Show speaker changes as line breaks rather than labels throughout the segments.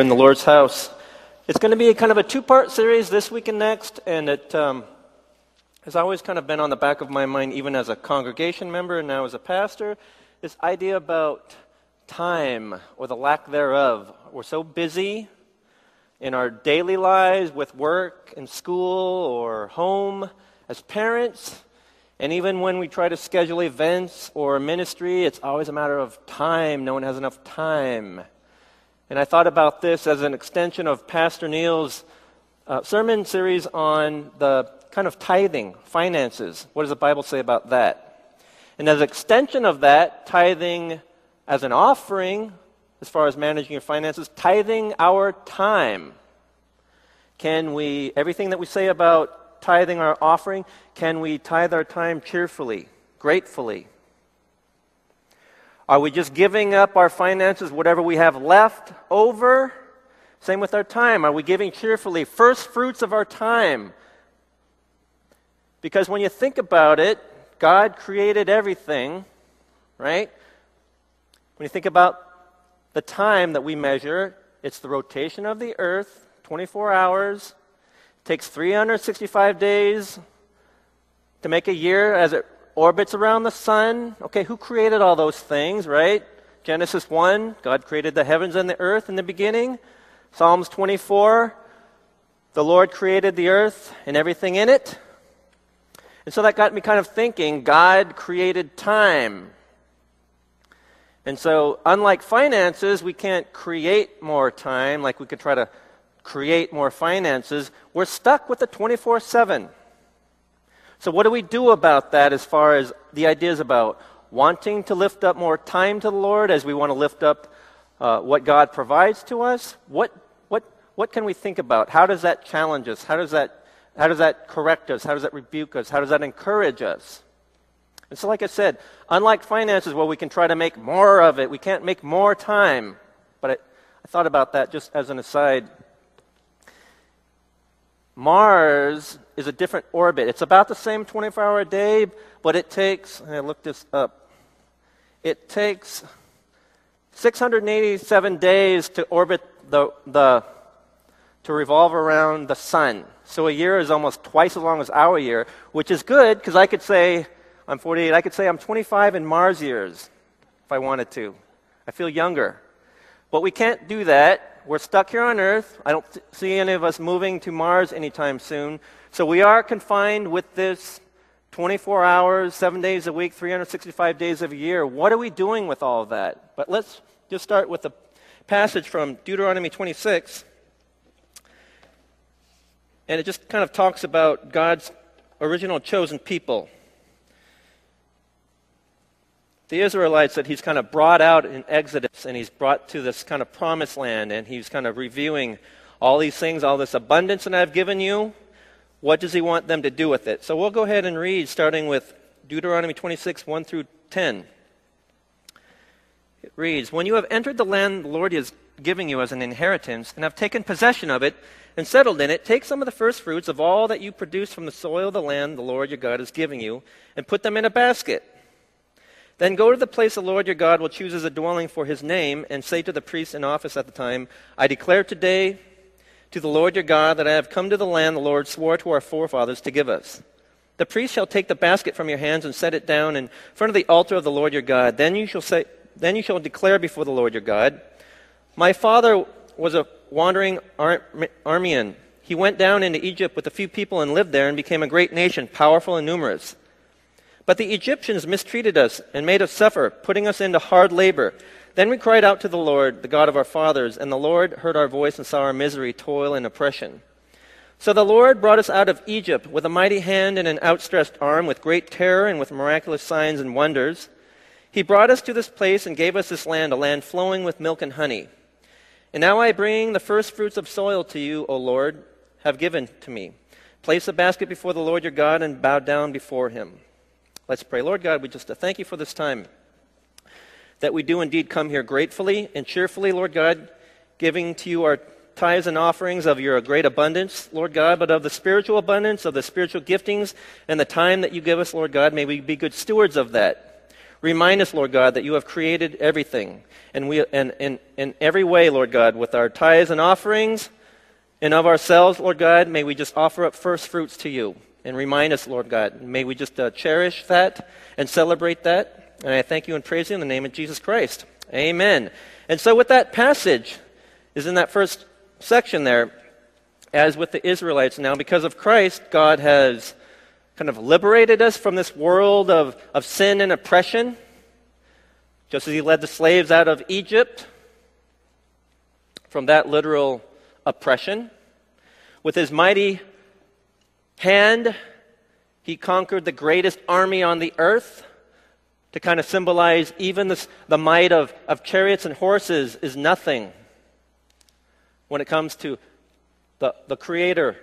in the Lord's house. It's going to be kind of a two part series this week and next, and it um, has always kind of been on the back of my mind, even as a congregation member and now as a pastor. This idea about time or the lack thereof. We're so busy in our daily lives with work and school or home as parents. And even when we try to schedule events or ministry, it's always a matter of time. No one has enough time. And I thought about this as an extension of Pastor Neil's uh, sermon series on the kind of tithing, finances. What does the Bible say about that? And as an extension of that, tithing as an offering, as far as managing your finances, tithing our time. Can we, everything that we say about tithing our offering, can we tithe our time cheerfully, gratefully? Are we just giving up our finances, whatever we have left over? Same with our time. Are we giving cheerfully first fruits of our time? Because when you think about it, God created everything, right? When you think about the time that we measure, it's the rotation of the earth, 24 hours. It takes 365 days to make a year as it orbits around the sun. Okay, who created all those things, right? Genesis 1, God created the heavens and the earth in the beginning. Psalms 24, the Lord created the earth and everything in it. And so that got me kind of thinking God created time. And so, unlike finances, we can't create more time like we could try to create more finances. We're stuck with the 24 7. So, what do we do about that as far as the ideas about wanting to lift up more time to the Lord as we want to lift up uh, what God provides to us? What, what, what can we think about? How does that challenge us? How does that, how does that correct us? How does that rebuke us? How does that encourage us? And so, like I said, unlike finances where we can try to make more of it, we can't make more time. But I, I thought about that just as an aside Mars is a different orbit. It's about the same 24 hour day, but it takes, I looked this up, it takes 687 days to orbit the, the, to revolve around the sun. So a year is almost twice as long as our year, which is good because I could say, I'm 48, I could say I'm 25 in Mars years if I wanted to. I feel younger. But we can't do that we're stuck here on Earth. I don't see any of us moving to Mars anytime soon. So we are confined with this 24 hours, seven days a week, 365 days of a year. What are we doing with all of that? But let's just start with a passage from Deuteronomy 26. And it just kind of talks about God's original chosen people the Israelites that he's kind of brought out in Exodus and he's brought to this kind of promised land and he's kind of reviewing all these things, all this abundance that I've given you. What does he want them to do with it? So we'll go ahead and read starting with Deuteronomy 26, 1 through 10. It reads When you have entered the land the Lord is giving you as an inheritance and have taken possession of it and settled in it, take some of the first fruits of all that you produce from the soil of the land the Lord your God is giving you and put them in a basket then go to the place the Lord your God will choose as a dwelling for his name, and say to the priest in office at the time, I declare today to the Lord your God that I have come to the land the Lord swore to our forefathers to give us. The priest shall take the basket from your hands and set it down in front of the altar of the Lord your God. Then you shall say, then you shall declare before the Lord your God, My father was a wandering Ar-. He went down into Egypt with a few people and lived there and became a great nation, powerful and numerous. But the Egyptians mistreated us and made us suffer, putting us into hard labor. Then we cried out to the Lord, the God of our fathers, and the Lord heard our voice and saw our misery, toil, and oppression. So the Lord brought us out of Egypt with a mighty hand and an outstretched arm, with great terror and with miraculous signs and wonders. He brought us to this place and gave us this land, a land flowing with milk and honey. And now I bring the first fruits of soil to you, O Lord, have given to me. Place a basket before the Lord your God and bow down before him. Let's pray. Lord God, we just thank you for this time that we do indeed come here gratefully and cheerfully, Lord God, giving to you our tithes and offerings of your great abundance, Lord God, but of the spiritual abundance, of the spiritual giftings, and the time that you give us, Lord God. May we be good stewards of that. Remind us, Lord God, that you have created everything. And, we, and, in every way, Lord God, with our tithes and offerings and of ourselves, Lord God, may we just offer up first fruits to you. And remind us, Lord God. May we just uh, cherish that and celebrate that. And I thank you and praise you in the name of Jesus Christ. Amen. And so, with that passage, is in that first section there, as with the Israelites now, because of Christ, God has kind of liberated us from this world of, of sin and oppression, just as He led the slaves out of Egypt from that literal oppression. With His mighty hand, He conquered the greatest army on the earth. To kind of symbolize even this, the might of, of chariots and horses is nothing when it comes to the, the creator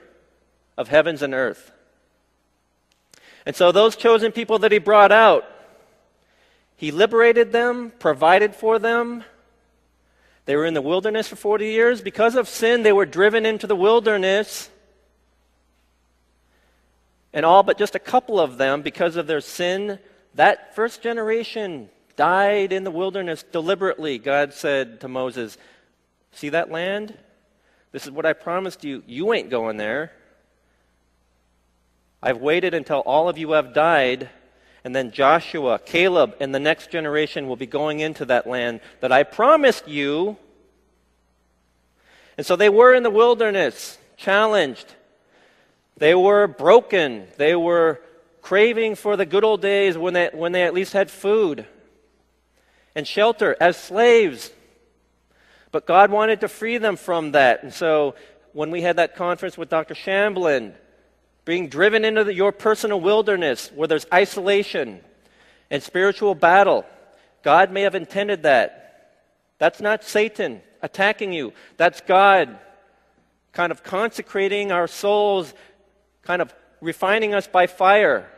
of heavens and earth. And so, those chosen people that he brought out, he liberated them, provided for them. They were in the wilderness for 40 years. Because of sin, they were driven into the wilderness. And all but just a couple of them, because of their sin, that first generation died in the wilderness deliberately. God said to Moses, See that land? This is what I promised you. You ain't going there. I've waited until all of you have died, and then Joshua, Caleb, and the next generation will be going into that land that I promised you. And so they were in the wilderness, challenged. They were broken. They were craving for the good old days when they, when they at least had food and shelter as slaves. But God wanted to free them from that. And so when we had that conference with Dr. Shamblin, being driven into the, your personal wilderness where there's isolation and spiritual battle, God may have intended that. That's not Satan attacking you. That's God kind of consecrating our souls, kind of refining us by fire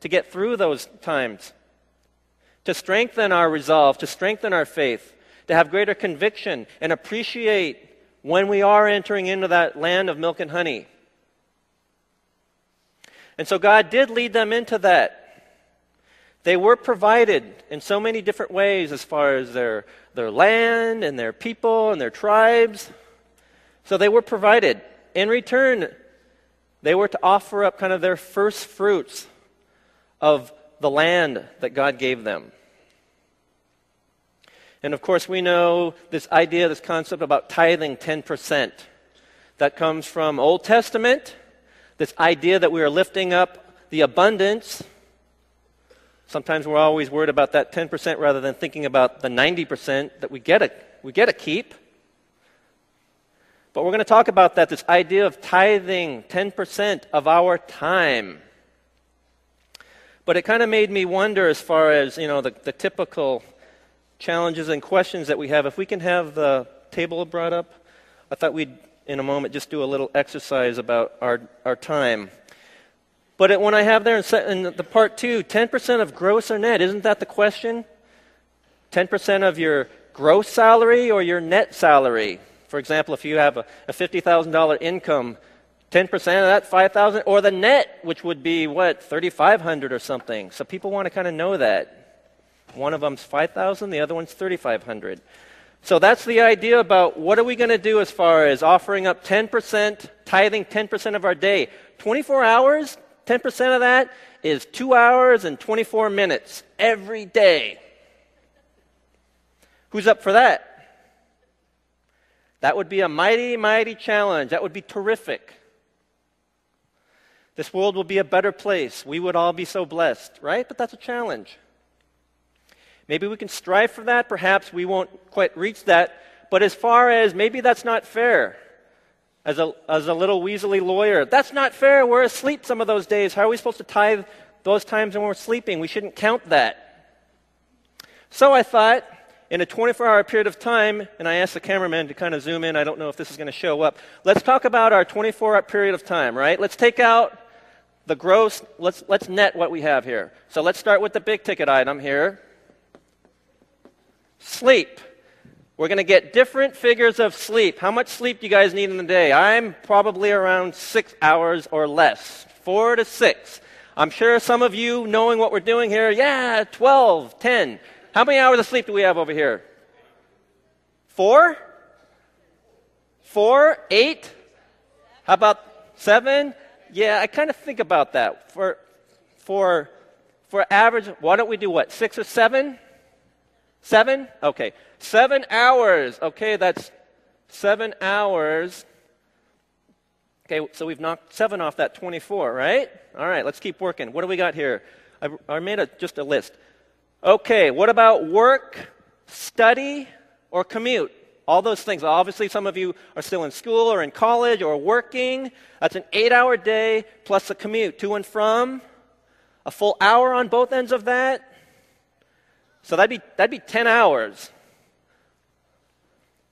to get through those times, to strengthen our resolve, to strengthen our faith to have greater conviction and appreciate when we are entering into that land of milk and honey. And so God did lead them into that. They were provided in so many different ways as far as their, their land and their people and their tribes. So they were provided. In return, they were to offer up kind of their first fruits of the land that God gave them. And of course, we know this idea, this concept about tithing 10%. That comes from Old Testament, this idea that we are lifting up the abundance. Sometimes we're always worried about that 10% rather than thinking about the 90% that we get a, we get a keep. But we're going to talk about that, this idea of tithing 10% of our time. But it kind of made me wonder as far as, you know, the, the typical challenges and questions that we have. If we can have the table brought up, I thought we'd, in a moment, just do a little exercise about our, our time. But it, when I have there in, the part two, 10% of gross or net, isn't that the question? 10% of your gross salary or your net salary? For example, if you have a, a $50,000 income, 10% of that 5000 or the net which would be what 3500 or something so people want to kind of know that one of them's 5,000, the other one's 3,500. So that's the idea about what are we going to do as far as offering up 10%, tithing 10% of our day. 24 hours, 10% of that is 2 hours and 24 minutes every day. Who's up for that? That would be a mighty, mighty challenge. That would be terrific. This world will be a better place. We would all be so blessed, right? But that's a challenge. Maybe we can strive for that. Perhaps we won't quite reach that. But as far as maybe that's not fair, as a, as a little weaselly lawyer, that's not fair. We're asleep some of those days. How are we supposed to tithe those times when we're sleeping? We shouldn't count that. So I thought, in a 24 hour period of time, and I asked the cameraman to kind of zoom in. I don't know if this is going to show up. Let's talk about our 24 hour period of time, right? Let's take out the gross, let's, let's net what we have here. So let's start with the big ticket item here Sleep. We're going to get different figures of sleep. How much sleep do you guys need in the day? I'm probably around six hours or less, four to six. I'm sure some of you knowing what we're doing here, yeah, 12, 10. How many hours of sleep do we have over here? Four? Four? Eight? How about seven? Yeah, I kind of think about that. For, for, for average, why don't we do what? Six or seven? Seven? Okay. Seven hours. Okay, that's seven hours. Okay, so we've knocked seven off that 24, right? All right, let's keep working. What do we got here? I, I made a, just a list. Okay, what about work, study, or commute? All those things. Obviously, some of you are still in school or in college or working. That's an eight hour day plus a commute to and from. A full hour on both ends of that. So that'd be, that'd be 10 hours.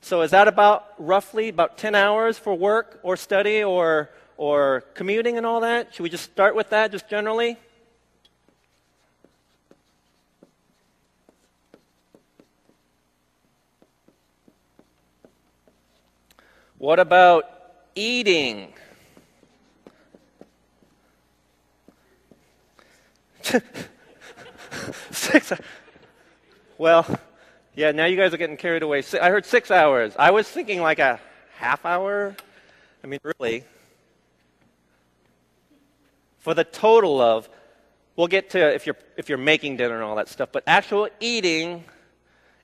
So is that about roughly about 10 hours for work or study or, or commuting and all that? Should we just start with that just generally? What about eating? six. Well, yeah, now you guys are getting carried away. I heard six hours. I was thinking like a half hour. I mean, really. For the total of, we'll get to if you're, if you're making dinner and all that stuff, but actual eating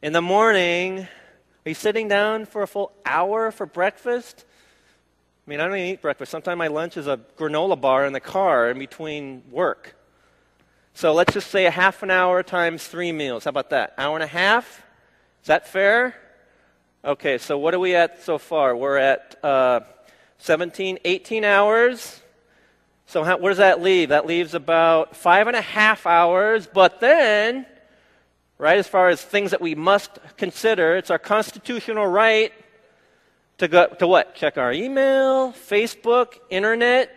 in the morning, are you sitting down for a full hour for breakfast? I mean, I don't even eat breakfast. Sometimes my lunch is a granola bar in the car in between work. So let's just say a half an hour times three meals. How about that? Hour and a half? Is that fair? Okay, so what are we at so far? We're at uh, 17, 18 hours. So how, what does that leave? That leaves about five and a half hours. But then right? As far as things that we must consider, it's our constitutional right to go to what? Check our email, Facebook, internet.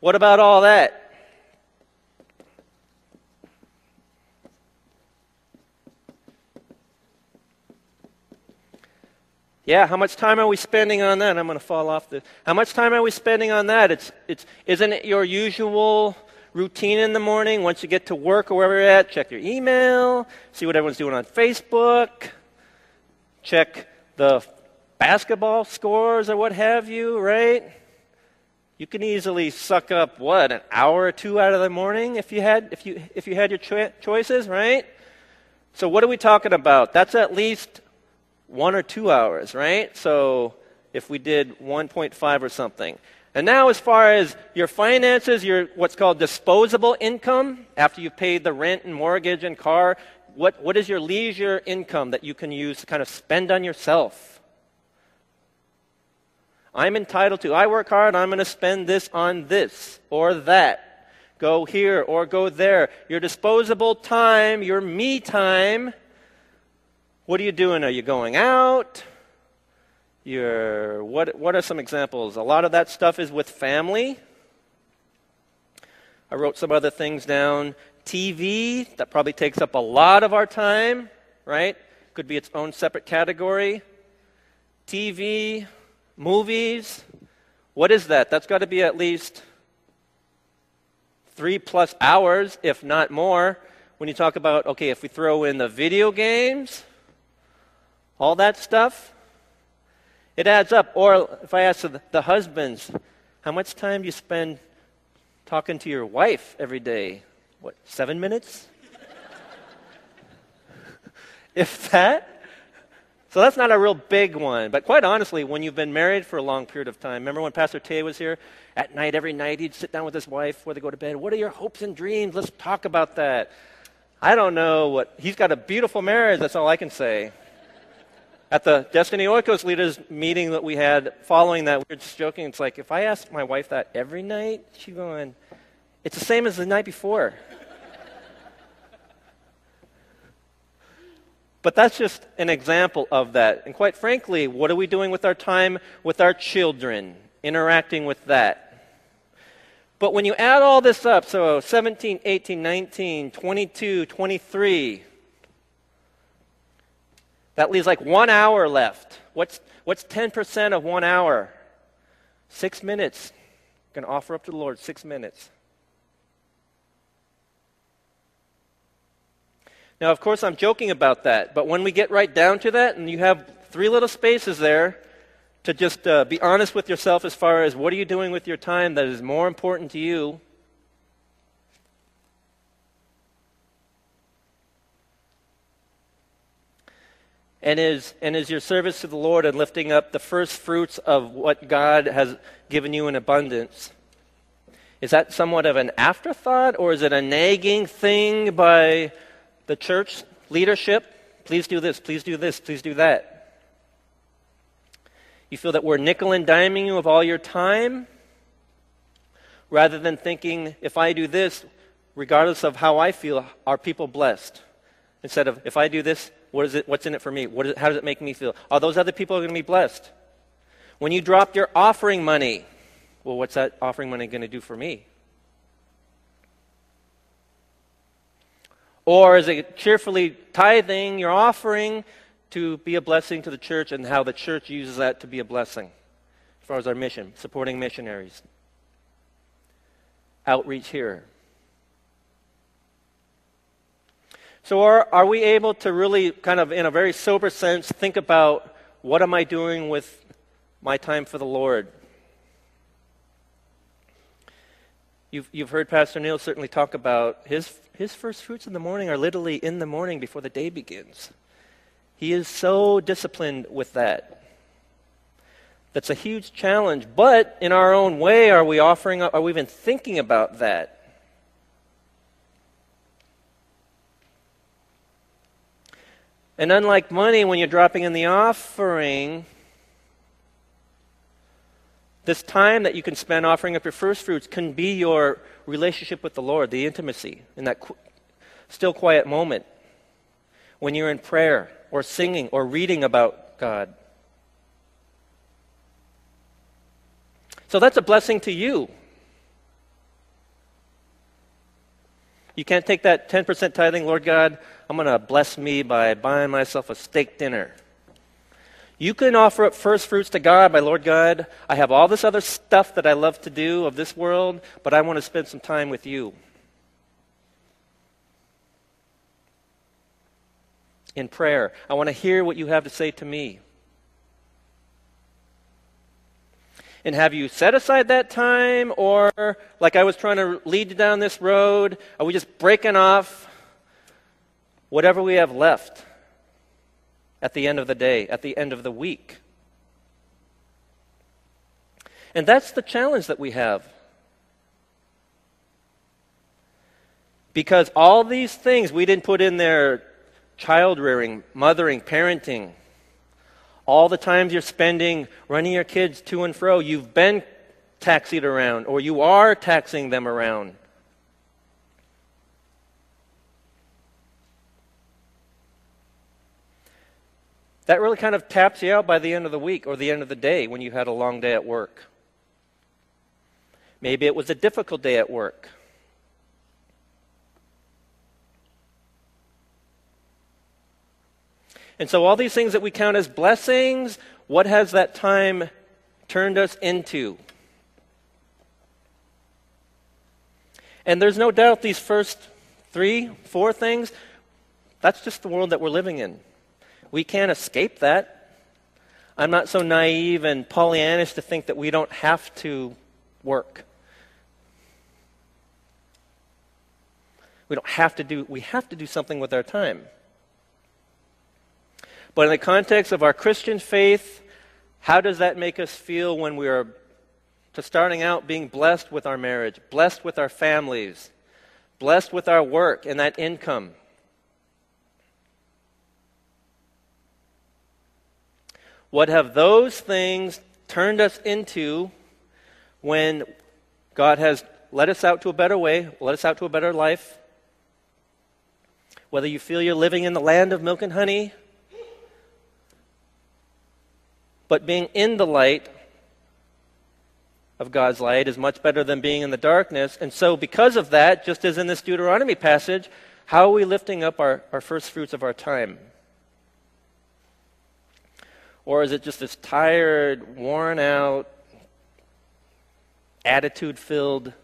What about all that? Yeah, how much time are we spending on that? I'm going to fall off the. How much time are we spending on that? It's, it's, isn't it your usual routine in the morning. Once you get to work or wherever you're at, check your email, see what everyone's doing on Facebook, check the basketball scores or what have you, right? You can easily suck up what an hour or two out of the morning if you had if you if you had your cho- choices, right? So what are we talking about? That's at least one or two hours, right? So if we did 1.5 or something. And now, as far as your finances, your what's called disposable income, after you've paid the rent and mortgage and car, what, what is your leisure income that you can use to kind of spend on yourself? I'm entitled to, I work hard, I'm going to spend this on this or that. Go here or go there. Your disposable time, your me time, what are you doing? Are you going out? Your what what are some examples? A lot of that stuff is with family. I wrote some other things down. TV, that probably takes up a lot of our time, right? Could be its own separate category. TV, movies. What is that? That's got to be at least three plus hours, if not more. When you talk about, okay, if we throw in the video games, all that stuff, it adds up. Or if I ask the, husbands, how much time do you spend talking to your wife every day? What, seven minutes? if that? So that's not a real big one. But quite honestly, when you've been married for a long period of time, remember when Pastor Tay was here? At night, every night, he'd sit down with his wife before they go to bed. What are your hopes and dreams? Let's talk about that. I don't know what. He's got a beautiful marriage, that's all I can say. At the Destiny Oikos leaders meeting that we had following that, we were just joking. It's like, if I ask my wife that every night, she's going, it's the same as the night before. But that's just an example of that. And quite frankly, what are we doing with our time with our children, interacting with that? But when you add all this up, so 17, 18, 19, 22, 23, that leaves like one hour left. What's, what's 10% of one hour? Six minutes. Going to offer up to the Lord six minutes. Now, of course, I'm joking about that, but when we get right down to that, and you have three little spaces there to just uh, be honest with yourself as far as what are you doing with your time that is more important to you and is, and is your service to the Lord and lifting up the first fruits of what God has given you in abundance. Is that somewhat of an afterthought or is it a nagging thing by the church leadership? Please do this, please do this, please do that. You feel that we're nickel and diming you of all your time rather than thinking, if I do this, regardless of how I feel, are people blessed? Instead of, if I do this, what is it, what's in it for me? What how does it make me feel? Are those other people going to be blessed? When you drop your offering money, well, what's that offering money going to do for me? Or is it cheerfully tithing your offering to be a blessing to the church and how the church uses that to be a blessing as far as our mission, supporting missionaries? Outreach here. So, are, are we able to really, kind of in a very sober sense, think about what am I doing with my time for the Lord? You've, you've heard Pastor Neil certainly talk about his, his first fruits in the morning are literally in the morning before the day begins. He is so disciplined with that. That's a huge challenge. But in our own way, are we offering up, are we even thinking about that? And unlike money, when you're dropping in the offering, this time that you can spend offering up your first fruits can be your relationship with the Lord, the intimacy, in that qu- still quiet moment when you're in prayer or singing or reading about God. So that's a blessing to you. You can't take that 10% tithing, Lord God, I'm going to bless me by buying myself a steak dinner. You can offer up first fruits to God by, Lord God, I have all this other stuff that I love to do of this world, but I want to spend some time with you. In prayer, I want to hear what you have to say to me. And have you set aside that time, or like I was trying to lead you down this road, are we just breaking off whatever we have left at the end of the day, at the end of the week? And that's the challenge that we have. Because all these things we didn't put in there child rearing, mothering, parenting, all the times you're spending running your kids to and fro, you've been taxied around or you are taxing them around. That really kind of taps you out by the end of the week or the end of the day when you had a long day at work. Maybe it was a difficult day at work. And so, all these things that we count as blessings, what has that time turned us into? And there's no doubt these first three, four things, that's just the world that we're living in. We can't escape that. I'm not so naive and Pollyannish to think that we don't have to work. We don't have to do, we have to do something with our time. But in the context of our Christian faith, how does that make us feel when we are to starting out being blessed with our marriage, blessed with our families, blessed with our work and that income? What have those things turned us into when God has led us out to a better way, led us out to a better life? Whether you feel you're living in the land of milk and honey But being in the light of God's light is much better than being in the darkness. And so, because of that, just as in this Deuteronomy passage, how are we lifting up our, our first fruits of our time? Or is it just this tired, worn out, attitude filled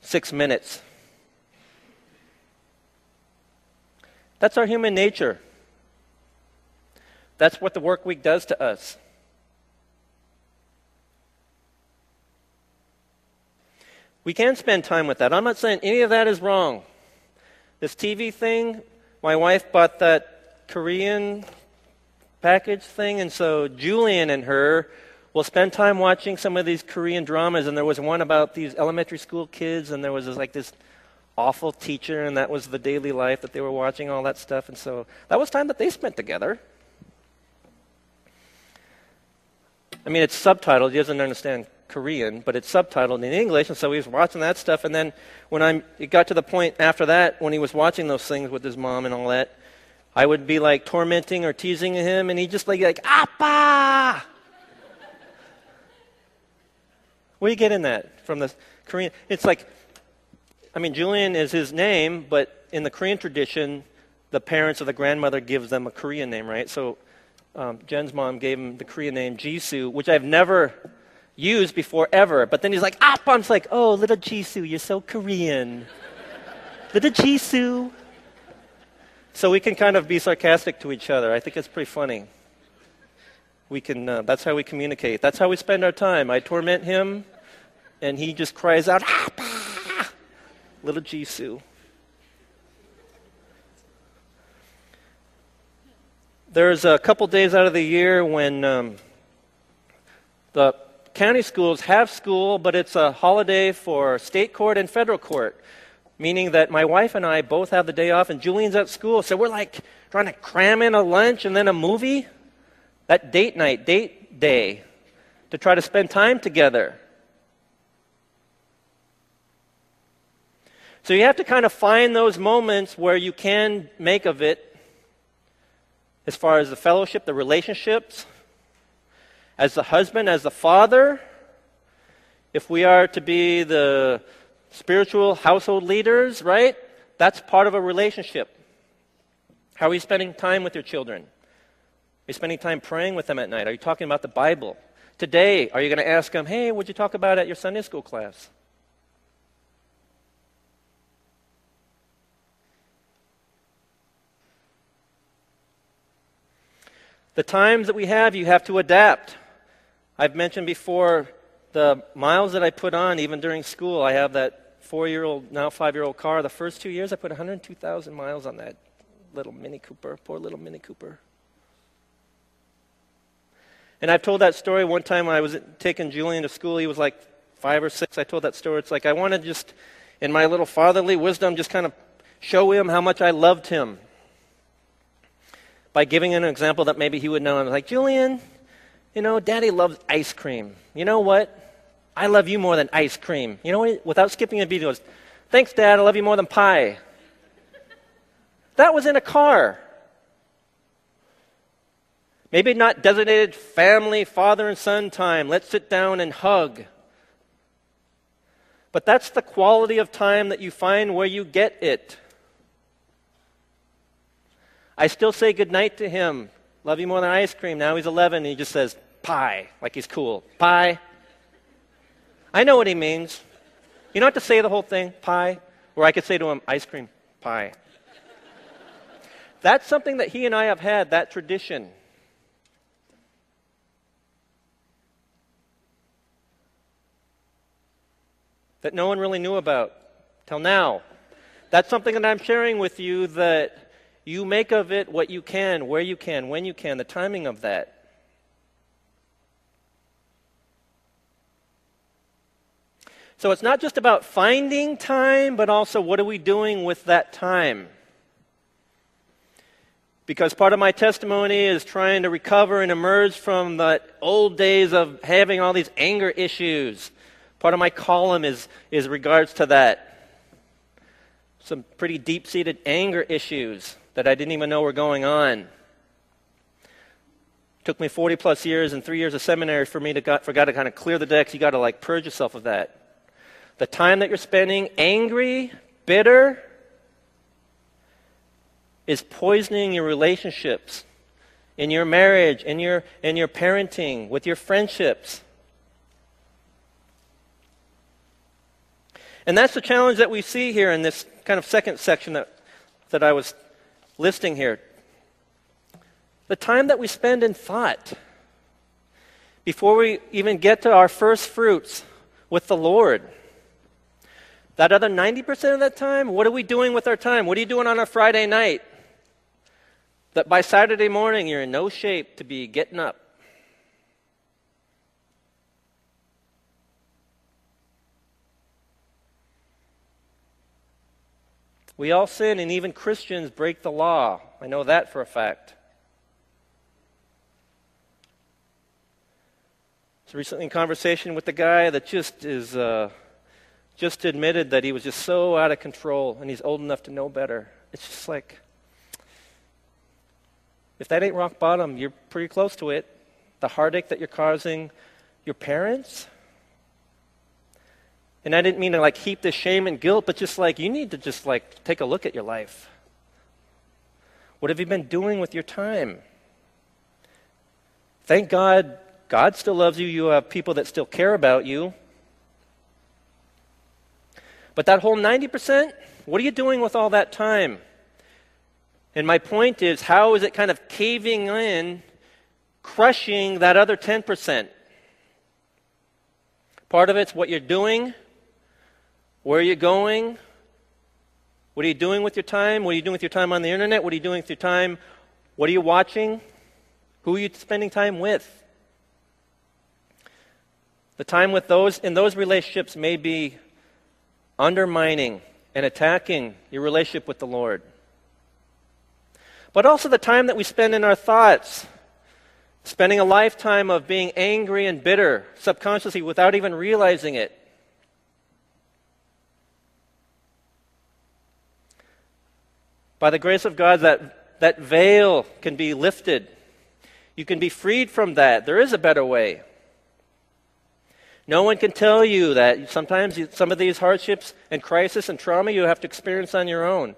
six minutes That's our human nature. That's what the work week does to us. We can spend time with that. I'm not saying any of that is wrong. This TV thing, my wife bought that Korean package thing, and so Julian and her will spend time watching some of these Korean dramas. And there was one about these elementary school kids, and there was this, like this awful teacher, and that was the daily life that they were watching, all that stuff. And so that was time that they spent together. I mean, it's subtitled. He doesn't understand Korean, but it's subtitled in English, and so he was watching that stuff. And then when I'm, it got to the point after that, when he was watching those things with his mom and all that, I would be like tormenting or teasing him, and he'd just like, like, Appa! Where you getting that from the Korean? It's like, I mean, Julian is his name, but in the Korean tradition, the parents or the grandmother gives them a Korean name, right? So um, Jen's mom gave him the Korean name Jisoo, which I've never used before ever. But then he's like, ah, like, oh, little Jisoo, you're so Korean. little Jisoo. So we can kind of be sarcastic to each other. I think it's pretty funny. We can, uh, that's how we communicate. That's how we spend our time. I torment him, and he just cries out, ah, little Jisoo. There's a couple days out of the year when um, the county schools have school, but it's a holiday for state court and federal court, meaning that my wife and I both have the day off, and Julian's at school. So we're like trying to cram in a lunch and then a movie. That date night, date day, to try to spend time together. So you have to kind of find those moments where you can make of it as far as the fellowship, the relationships, as the husband, as the father, if we are to be the spiritual household leaders, right? That's part of a relationship. How are you spending time with your children? Are you spending time praying with them at night? Are you talking about the Bible? Today, are you going to ask them, hey, what'd you talk about at your Sunday school class? The times that we have, you have to adapt. I've mentioned before the miles that I put on, even during school. I have that four year old, now five year old car. The first two years, I put 102,000 miles on that little Mini Cooper, poor little Mini Cooper. And I've told that story one time when I was taking Julian to school. He was like five or six. I told that story. It's like I want to just, in my little fatherly wisdom, just kind of show him how much I loved him by giving an example that maybe he would know. I was like, Julian, you know, daddy loves ice cream. You know what? I love you more than ice cream. You know what? Without skipping a beat, he goes, Thanks, Dad. I love you more than pie. That was in a car. Maybe not designated family, father and son time. Let's sit down and hug. But that's the quality of time that you find where you get it. I still say goodnight to him. Love you more than ice cream. Now he's 11 and he just says pie, like he's cool. Pie. I know what he means. You don't have to say the whole thing, pie. Or I could say to him, ice cream, pie. That's something that he and I have had, that tradition. That no one really knew about till now. That's something that I'm sharing with you that you make of it what you can, where you can, when you can, the timing of that. So it's not just about finding time, but also what are we doing with that time? Because part of my testimony is trying to recover and emerge from the old days of having all these anger issues. Part of my column is, is regards to that. Some pretty deep seated anger issues that I didn't even know were going on. It took me 40 plus years and three years of seminary for me to got, for God to kind of clear the decks. You got to like purge yourself of that. The time that you're spending angry, bitter, is poisoning your relationships in your marriage, in your, in your parenting, with your friendships. And that's the challenge that we see here in this kind of second section that, that I was listing here. The time that we spend in thought before we even get to our first fruits with the Lord. That other 90% of that time, what are we doing with our time? What are you doing on a Friday night? That by Saturday morning, you're in no shape to be getting up. We all sin, and even Christians break the law. I know that for a fact. So recently in conversation with the guy that just is uh, just admitted that he was just so out of control, and he's old enough to know better. It's just like, if that ain't rock bottom, you're pretty close to it. The heartache that you're causing your parents, and I didn't mean to like heap the shame and guilt, but just like you need to just like take a look at your life. What have you been doing with your time? Thank God, God still loves you. You have people that still care about you. But that whole 90%, what are you doing with all that time? And my point is, how is it kind of caving in, crushing that other 10%? Part of it's what you're doing, where are you going? What are you doing with your time? What are you doing with your time on the internet? What are you doing with your time? What are you watching? Who are you spending time with? The time with those in those relationships may be undermining and attacking your relationship with the Lord. But also the time that we spend in our thoughts, spending a lifetime of being angry and bitter subconsciously without even realizing it. By the grace of God, that, that veil can be lifted. You can be freed from that. There is a better way. No one can tell you that sometimes some of these hardships and crisis and trauma you have to experience on your own.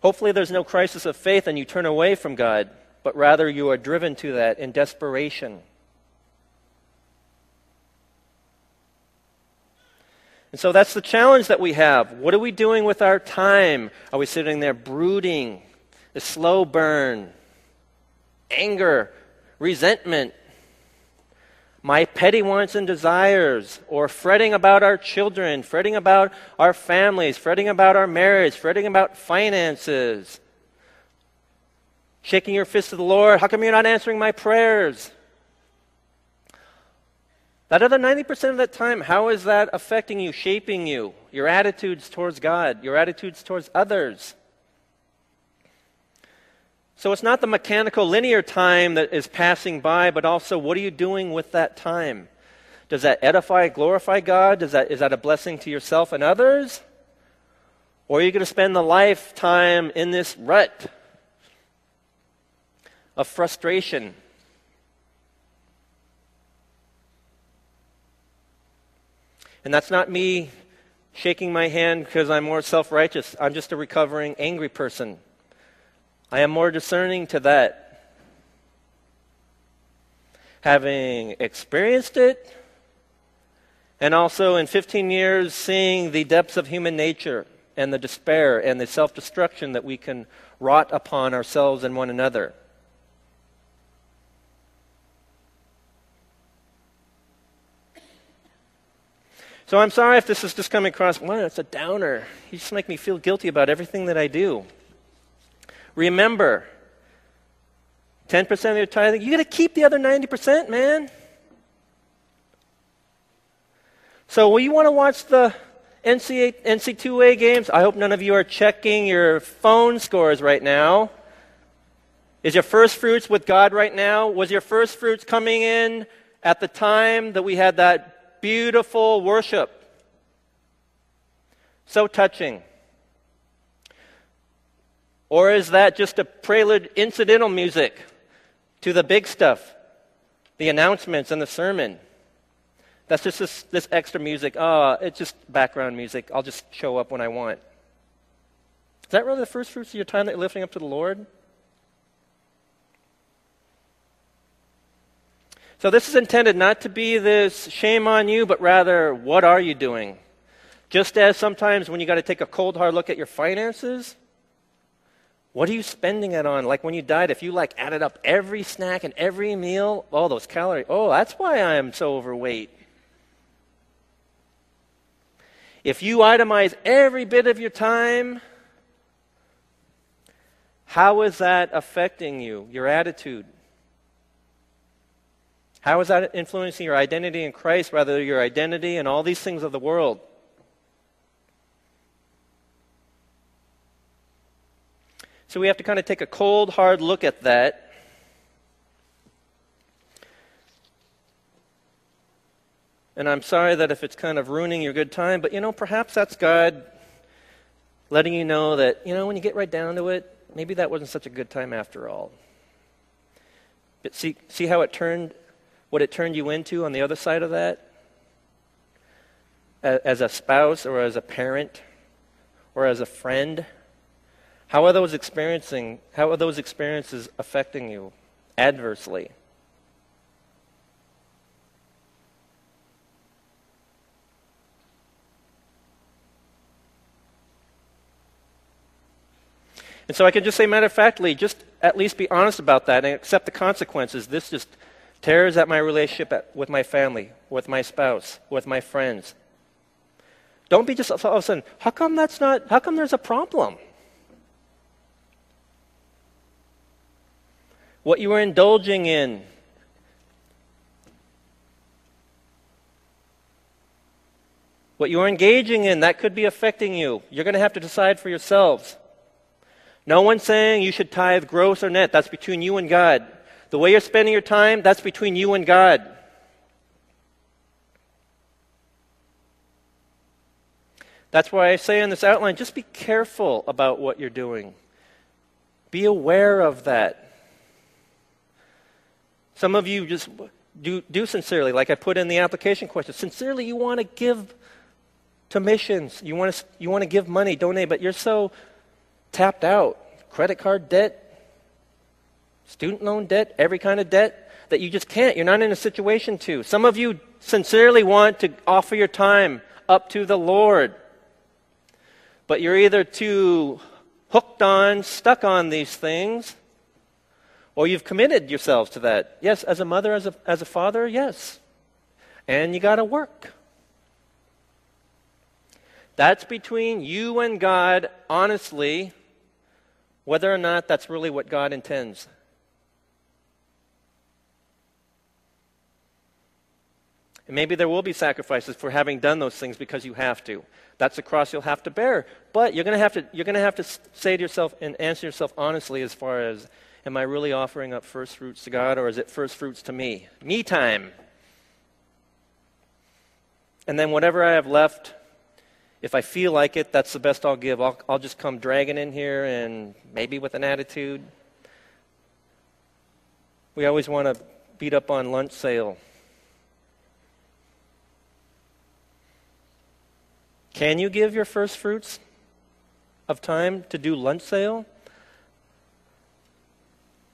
Hopefully, there's no crisis of faith and you turn away from God, but rather you are driven to that in desperation. And so that's the challenge that we have. What are we doing with our time? Are we sitting there brooding, the slow burn, anger, resentment, my petty wants and desires, or fretting about our children, fretting about our families, fretting about our marriage, fretting about finances, shaking your fist at the Lord, how come you're not answering my prayers? That other 90% of that time, how is that affecting you, shaping you? Your attitudes towards God, your attitudes towards others. So it's not the mechanical linear time that is passing by, but also what are you doing with that time? Does that edify, glorify God? Does that, is that a blessing to yourself and others? Or are you going to spend the lifetime in this rut of frustration And that's not me shaking my hand because I'm more self righteous. I'm just a recovering angry person. I am more discerning to that. Having experienced it, and also in 15 years seeing the depths of human nature and the despair and the self destruction that we can wrought upon ourselves and one another. So I'm sorry if this is just coming across, well, it's a downer. You just make me feel guilty about everything that I do. Remember, 10% of your tithing, you got to keep the other 90%, man. So, will you want to watch the NCAA, NC2A games? I hope none of you are checking your phone scores right now. Is your first fruits with God right now? Was your first fruits coming in at the time that we had that beautiful worship. So touching. Or is that just a prelude, incidental music to the big stuff, the announcements and the sermon? That's just this, this extra music. Oh, it's just background music. I'll just show up when I want. Is that really the first fruits of your time that you're lifting up to the Lord? So, this is intended not to be this shame on you, but rather, what are you doing? Just as sometimes when you got to take a cold, hard look at your finances, What are you spending it on? Like when you died, if you like added up every snack and every meal, all those calories, oh, that's why I am so overweight. If you itemize every bit of your time, how is that affecting you, your attitude? How is that influencing your identity in Christ rather than your identity in all these things of the world? So we have to kind of take a cold, hard look at that. And I'm sorry that if it's kind of ruining your good time, but you know, perhaps that's God letting you know that, you know, when you get right down to it, maybe that wasn't such a good time after all. But see, see how it turned, what it turned you into on the other side of that? As a spouse or as a parent or as a friend? How are those experiencing, how are those experiences affecting you adversely? And so I can just say, matter of factly, just at least be honest about that and accept the consequences. This just tears at my relationship at, with my family, with my spouse, with my friends. Don't be just all of a sudden, how come that's not, how come there's a problem? What you are indulging in, what you are engaging in, that could be affecting you. You're going to have to decide for yourselves. No one's saying you should tithe gross or net. That's between you and God. The way you're spending your time, that's between you and God. That's why I say in this outline just be careful about what you're doing. Be aware of that. Some of you just do, do sincerely, like I put in the application question. Sincerely, you want to give to missions. You want to, you want to give money, donate, but you're so tapped out. Credit card debt, student loan debt, every kind of debt that you just can't. You're not in a situation to. Some of you sincerely want to offer your time up to the Lord, but you're either too hooked on, stuck on these things, or you've committed yourselves to that. Yes, as a mother, as a, as a father, yes. And you got to work. That's between you and God, honestly, whether or not that's really what God intends. And maybe there will be sacrifices for having done those things because you have to. That's a cross you'll have to bear. But you're going to have to, you're going to, have to say to yourself and answer yourself honestly as far as Am I really offering up first fruits to God, or is it first fruits to me? Me time. And then whatever I have left, if I feel like it, that's the best I'll give. I'll, I'll just come dragging in here and maybe with an attitude. We always want to beat up on lunch sale. Can you give your first fruits of time to do lunch sale?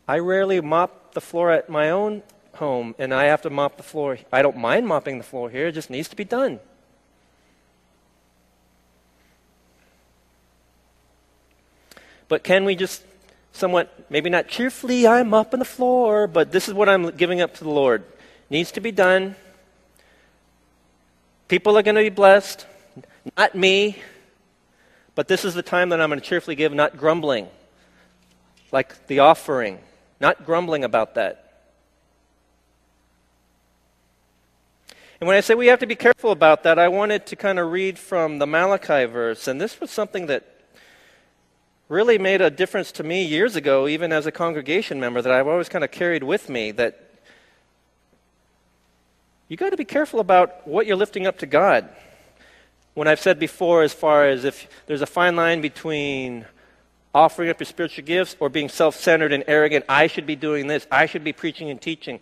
I rarely mop the floor at my own home, and I have to mop the floor. I don't mind mopping the floor here, it just needs to be done. But can we just somewhat, maybe not cheerfully, I'm mopping the floor, but this is what I'm giving up to the Lord. Needs to be done. People are going to be blessed, not me, but this is the time that I'm going to cheerfully give, not grumbling, like the offering not grumbling about that. And when I say we have to be careful about that, I wanted to kind of read from the Malachi verse. And this was something that really made a difference to me years ago, even as a congregation member, that I've always kind of carried with me that you got to be careful about what you're lifting up to God. When I've said before, as far as if there's a fine line between offering up your spiritual gifts or being self centered and arrogant. I should be doing this. I should be preaching and teaching.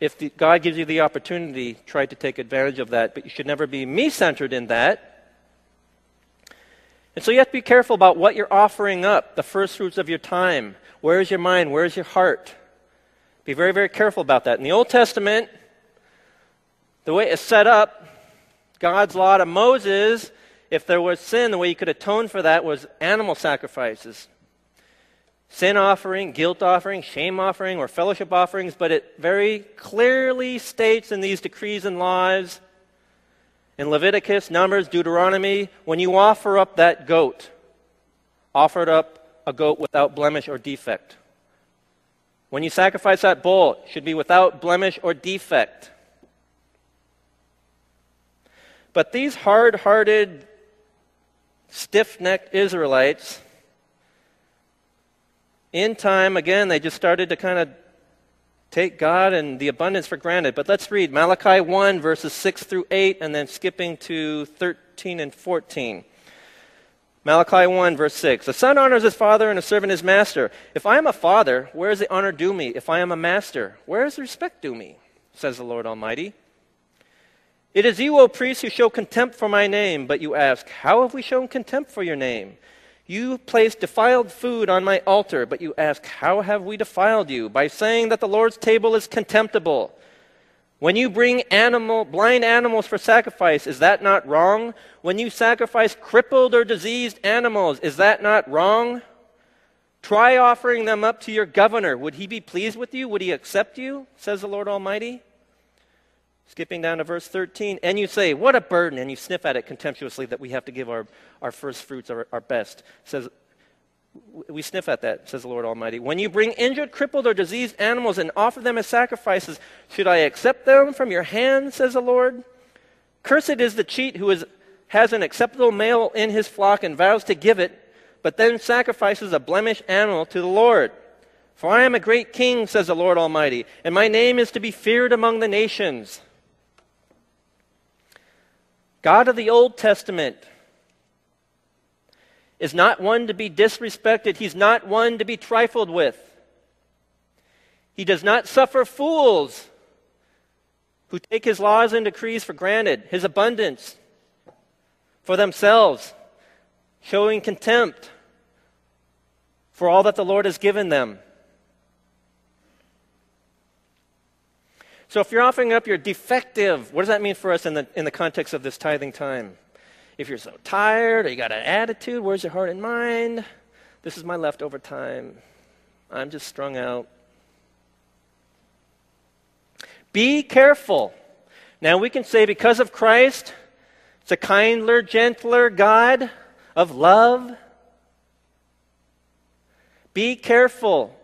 If the, God gives you the opportunity, try to take advantage of that, but you should never be me centered in that. And so you have to be careful about what you're offering up, the first fruits of your time. Where is your mind? Where is your heart? Be very, very careful about that. In the Old Testament, the way it's set up, God's law to Moses if there was sin, the way you could atone for that was animal sacrifices. sin offering, guilt offering, shame offering, or fellowship offerings, but it very clearly states in these decrees and laws, in Leviticus, Numbers, Deuteronomy, when you offer up that goat, offer it up a goat without blemish or defect. When you sacrifice that bull, it should be without blemish or defect. But these hard hearted, stiff necked Israelites, in time, again, they just started to kind of take God and the abundance for granted. But let's read Malachi 1, verses 6 through 8, and then skipping to 13 and 14. Malachi 1, verse 6. A son honors his father and a servant his master. If I am a father, where is the honor due me? If I am a master, where is the respect due me? Says the Lord Almighty. It is you, O priests, who show contempt for my name. But you ask, How have we shown contempt for your name? You place defiled food on my altar, but you ask, How have we defiled you? By saying that the Lord's table is contemptible. When you bring animal, blind animals for sacrifice, is that not wrong? When you sacrifice crippled or diseased animals, is that not wrong? Try offering them up to your governor. Would he be pleased with you? Would he accept you? Says the Lord Almighty. Skipping down to verse 13, and you say, What a burden, and you sniff at it contemptuously that we have to give our, our first fruits, our, our best. says, we sniff at that, says the Lord Almighty. When you bring injured, crippled, or diseased animals and offer them as sacrifices, should I accept them from your hand, says the Lord? Cursed is the cheat who is, has an acceptable male in his flock and vows to give it, but then sacrifices a blemished animal to the Lord. For I am a great king, says the Lord Almighty, and my name is to be feared among the nations. God of the Old Testament is not one to be disrespected. He's not one to be trifled with. He does not suffer fools who take his laws and decrees for granted, his abundance for themselves, showing contempt for all that the Lord has given them. So if you're offering up your defective, what does that mean for us in the, in the context of this tithing time? If you're so tired or you got an attitude, where's your heart and mind? This is my leftover time. I'm just strung out. Be careful. Now we can say because of Christ, it's a kinder, gentler God of love. Be careful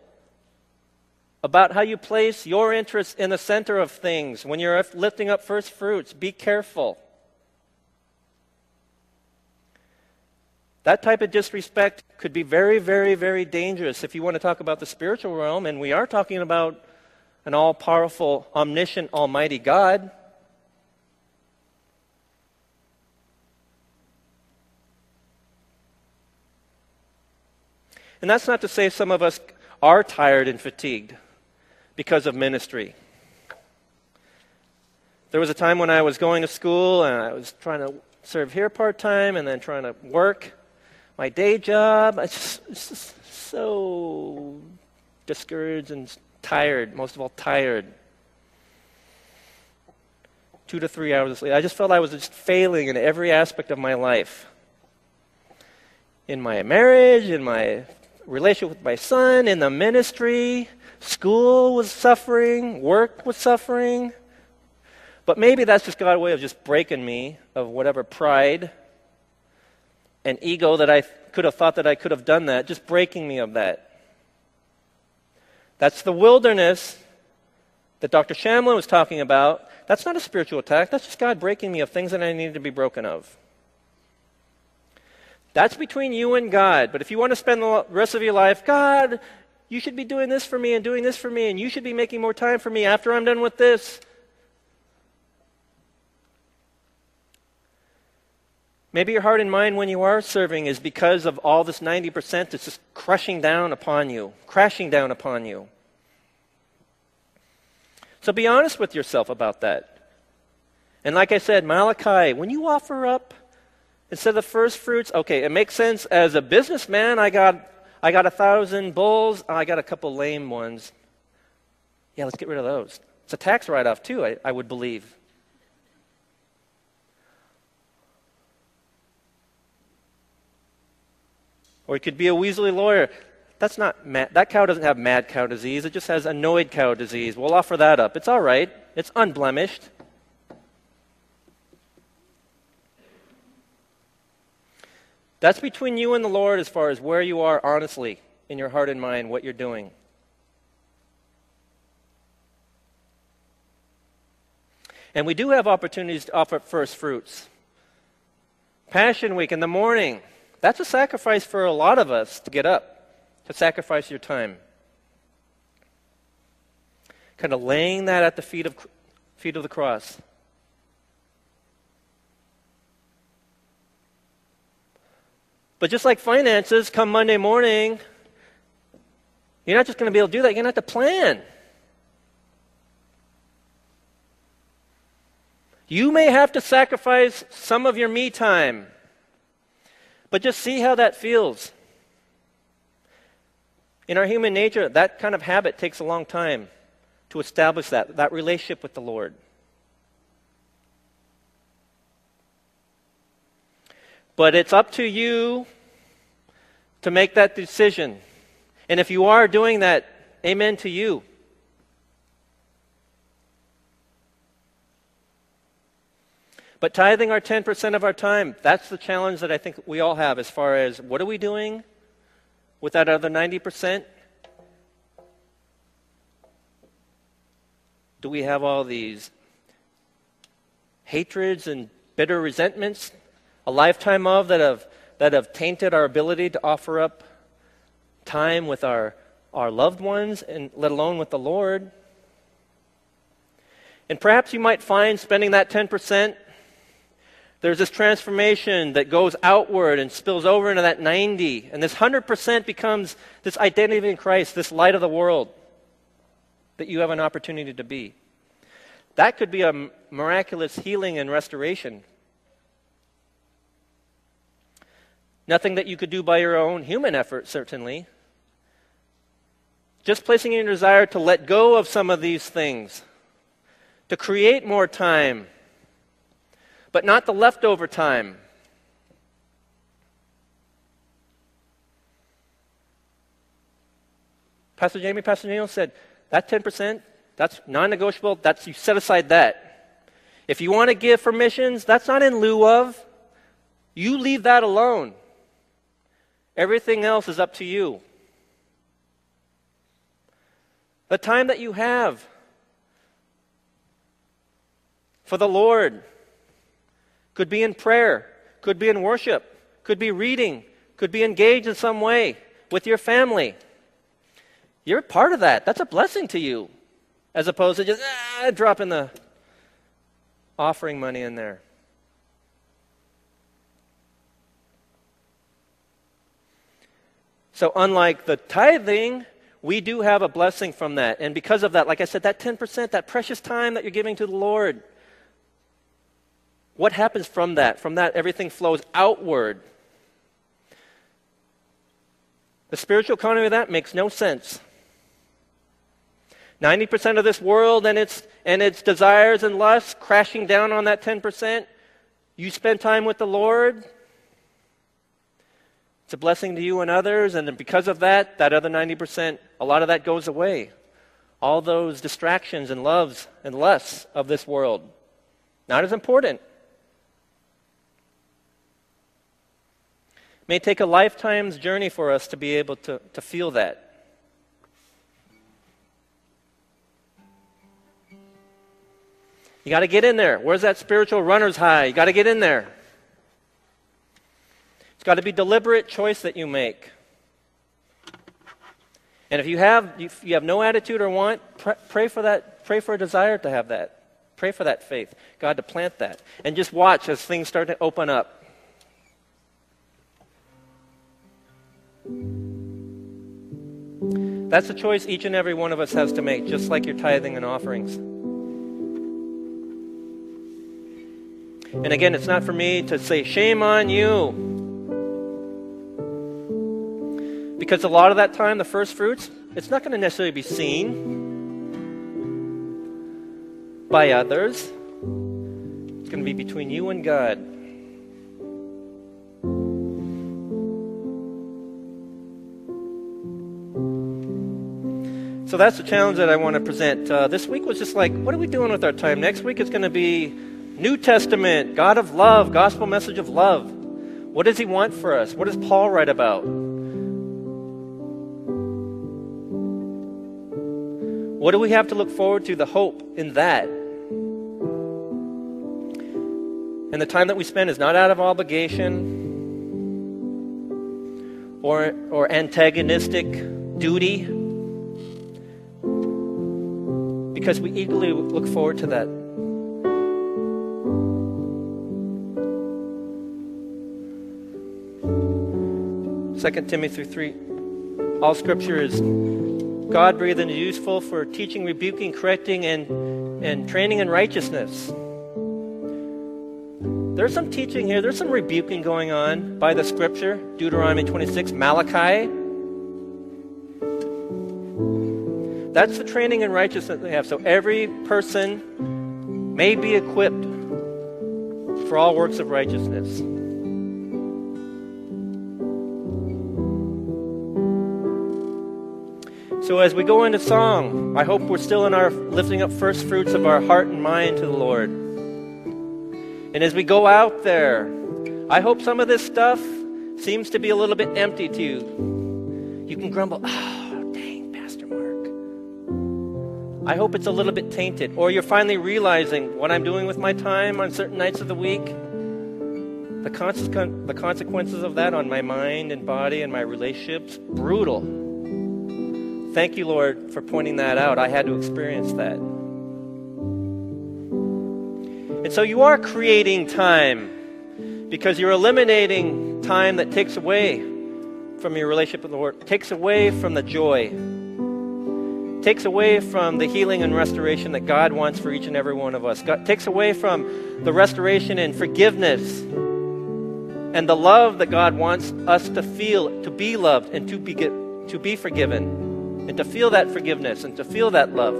about how you place your interests in the center of things when you're lifting up first fruits. Be careful. That type of disrespect could be very, very, very dangerous if you want to talk about the spiritual realm, and we are talking about an all powerful, omniscient, almighty God. And that's not to say some of us are tired and fatigued because of ministry. There was a time when I was going to school and I was trying to serve here part time and then trying to work my day job. I just, just so discouraged and tired, most of all, tired. Two to three hours of sleep. I just felt I was just failing in every aspect of my life. In my marriage, in my relationship with my son, in the ministry, School was suffering, work was suffering. But maybe that's just God's way of just breaking me of whatever pride and ego that I could have thought that I could have done that, just breaking me of that. That's the wilderness that Dr. Shamlin was talking about. That's not a spiritual attack. That's just God breaking me of things that I needed to be broken of. That's between you and God. But if you want to spend the rest of your life, God, you should be doing this for me and doing this for me, and you should be making more time for me after I'm done with this. Maybe your heart and mind when you are serving is because of all this 90% that's just crushing down upon you, crashing down upon you. So be honest with yourself about that. And like I said, Malachi, when you offer up instead of the first fruits, okay, it makes sense as a businessman. I got I got a thousand bulls. I got a couple lame ones. Yeah, let's get rid of those. It's a tax write off, too, I, I would believe. Or it could be a Weasley lawyer. that's not mad, that cow doesn't have mad cow disease. It just has annoyed cow disease. We'll offer that up. It's all right. It's unblemished. That's between you and the Lord as far as where you are honestly in your heart and mind, what you're doing. And we do have opportunities to offer first fruits. Passion Week in the morning, that's a sacrifice for a lot of us to get up, to sacrifice your time. Kind of laying that at the feet of, feet of the cross. But just like finances, come Monday morning, you're not just going to be able to do that, you're going to have to plan. You may have to sacrifice some of your me time, but just see how that feels. In our human nature, that kind of habit takes a long time to establish that, that relationship with the Lord. But it's up to you to make that decision. And if you are doing that, amen to you. But tithing our 10% of our time, that's the challenge that I think we all have as far as what are we doing with that other 90%? Do we have all these hatreds and bitter resentments, a lifetime of that have, that have tainted our ability to offer up time with our, our loved ones, and let alone with the Lord? And perhaps you might find spending that 10% there's this transformation that goes outward and spills over into that 90. And this 100% becomes this identity in Christ, this light of the world that you have an opportunity to be. That could be a miraculous healing and restoration. Nothing that you could do by your own human effort, certainly. Just placing in your desire to let go of some of these things, to create more time but not the leftover time. Pastor Jamie, Pastor Neil said, that 10%, that's non negotiable. That's you set aside that. If you want to give for missions, that's not in lieu of. You leave that alone. Everything else is up to you. The time that you have for the Lord could be in prayer, could be in worship, could be reading, could be engaged in some way with your family. You're part of that. That's a blessing to you, as opposed to just ah, dropping the offering money in there. So, unlike the tithing, we do have a blessing from that. And because of that, like I said, that 10%, that precious time that you're giving to the Lord, what happens from that? From that, everything flows outward. The spiritual economy of that makes no sense. 90% of this world and its, and its desires and lusts crashing down on that 10%. You spend time with the Lord. It's a blessing to you and others, and because of that, that other 90%, a lot of that goes away. All those distractions and loves and lusts of this world. Not as important. may take a lifetime's journey for us to be able to, to feel that. You got to get in there. Where's that spiritual runner's high? You got to get in there. Got to be deliberate choice that you make. And if you have if you have no attitude or want, pray for that. Pray for a desire to have that. Pray for that faith. God to plant that, and just watch as things start to open up. That's a choice each and every one of us has to make, just like your tithing and offerings. And again, it's not for me to say, shame on you. Because a lot of that time, the first fruits, it's not going to necessarily be seen by others. It's going to be between you and God. So that's the challenge that I want to present. Uh, this week was just like, what are we doing with our time? Next week is going to be New Testament, God of love, gospel message of love. What does He want for us? What does Paul write about? What do we have to look forward to? The hope in that. And the time that we spend is not out of obligation or, or antagonistic duty, because we eagerly look forward to that. Second Timothy 3 All scripture is God breathed and useful for teaching, rebuking, correcting, and, and training in righteousness. There's some teaching here, there's some rebuking going on by the scripture, Deuteronomy 26, Malachi. That's the training in righteousness they have. So every person may be equipped for all works of righteousness. So as we go into song, I hope we're still in our lifting up first fruits of our heart and mind to the Lord. And as we go out there, I hope some of this stuff seems to be a little bit empty to you. You can grumble, oh, dang, Pastor Mark. I hope it's a little bit tainted. Or you're finally realizing what I'm doing with my time on certain nights of the week. The, consequences, the consequences of that on my mind and body and my relationships, brutal thank you, Lord, for pointing that out. I had to experience that. And so you are creating time because you're eliminating time that takes away from your relationship with the Lord, takes away from the joy, takes away from the healing and restoration that God wants for each and every one of us, God, takes away from the restoration and forgiveness and the love that God wants us to feel, to be loved and to be, to be forgiven and to feel that forgiveness and to feel that love.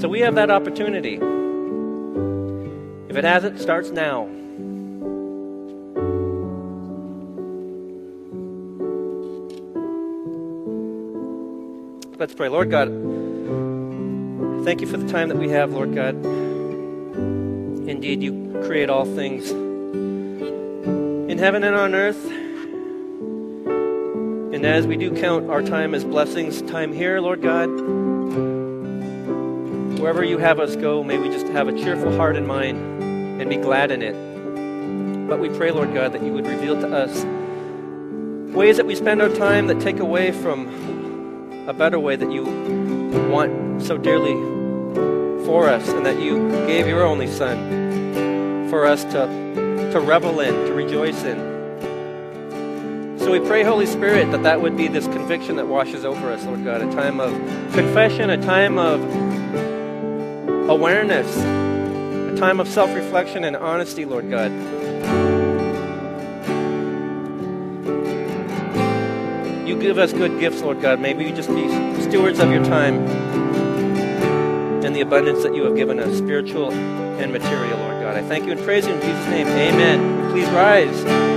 So we have that opportunity. If it hasn't, starts now. Let's pray. Lord God, thank you for the time that we have, Lord God. Indeed, you create all things in heaven and on earth. And as we do count our time as blessings, time here, Lord God, wherever you have us go, may we just have a cheerful heart and mind and be glad in it. But we pray, Lord God, that you would reveal to us ways that we spend our time that take away from a better way that you want so dearly for us and that you gave your only Son for us to to revel in, to rejoice in. So we pray, Holy Spirit, that that would be this conviction that washes over us, Lord God, a time of confession, a time of awareness, a time of self reflection and honesty, Lord God. You give us good gifts, Lord God. Maybe we just be stewards of your time and the abundance that you have given us, spiritual and material, Lord. God. I thank you and praise you in Jesus' name. Amen. Please rise.